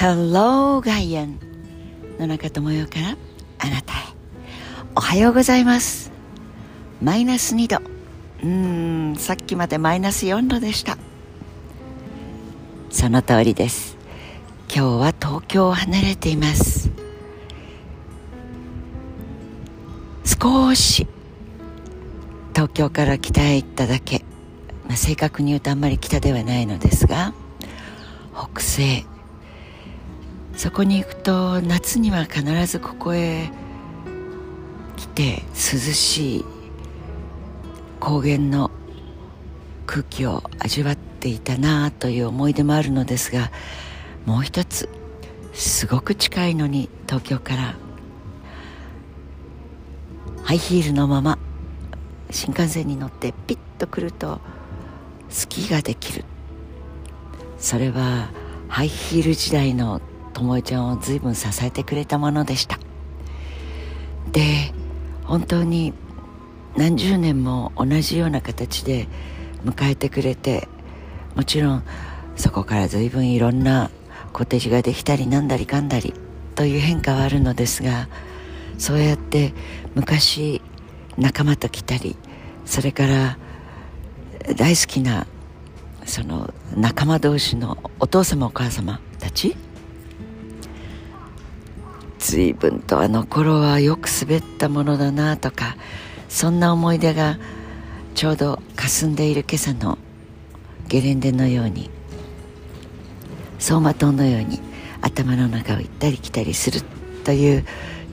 Hello 外苑野中智代からあなたへ。おはようございます。マイナス2度。うーんさっきまでマイナス4度でした。その通りです。今日は東京を離れています。少し東京から北へ行っただけ、まあ、正確に言うとあんまり北ではないのですが北西そこに行くと夏には必ずここへ来て涼しい高原の空気を味わっていたなという思い出もあるのですがもう一つすごく近いのに東京からハイヒールのまま新幹線に乗ってピッと来るとスキーができる。それはハイヒール時代のともえちゃんを随分支えてくれたものでした。で本当に何十年も同じような形で迎えてくれてもちろんそこから随分いろんなコテージができたりなんだりかんだりという変化はあるのですがそうやって昔仲間と来たりそれから大好きなその仲間同士のお父様お母様たち随分とあの頃はよく滑ったものだなとかそんな思い出がちょうど霞んでいる今朝のゲレンデのように走馬灯のように頭の中を行ったり来たりするという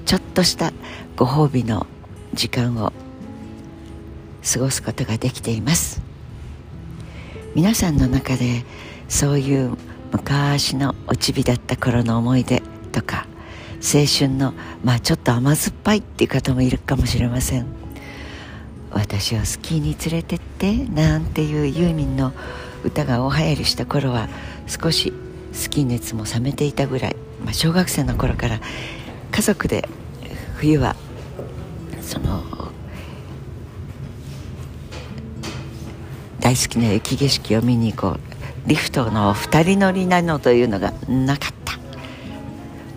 ちょっとしたご褒美の時間を過ごすことができています。皆さんの中でそういう昔のおちびだった頃の思い出とか青春のまあちょっと甘酸っぱいっていう方もいるかもしれません。私をスキーに連れてってなんていうユーミンの歌がおはやりした頃は少しスキー熱も冷めていたぐらい、まあ、小学生の頃から家族で冬はその大好きな雪景色を見に行こう。リフトの2人乗りなのというのがなかった。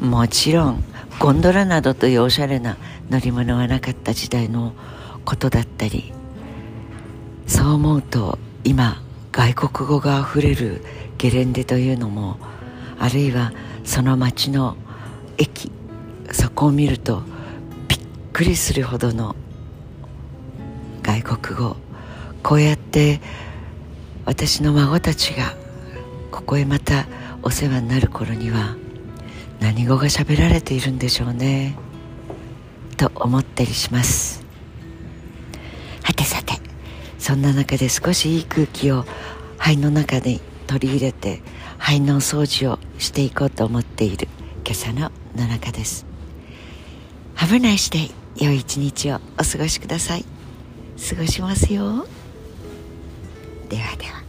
もちろんゴンドラなどというおしゃれな乗り物はなかった時代のことだったりそう思うと今外国語があふれるゲレンデというのもあるいはその街の駅そこを見るとびっくりするほどの外国語。こうやって私の孫たちがここへまたお世話になる頃には何語が喋られているんでしょうね。と思ったりします。はてさてそんな中で少しいい空気を肺の中で取り入れて肺の掃除をしていこうと思っている今朝の野中です。Have a nice day 良い一日をお過ごしください。過ごしますよ。ではでは。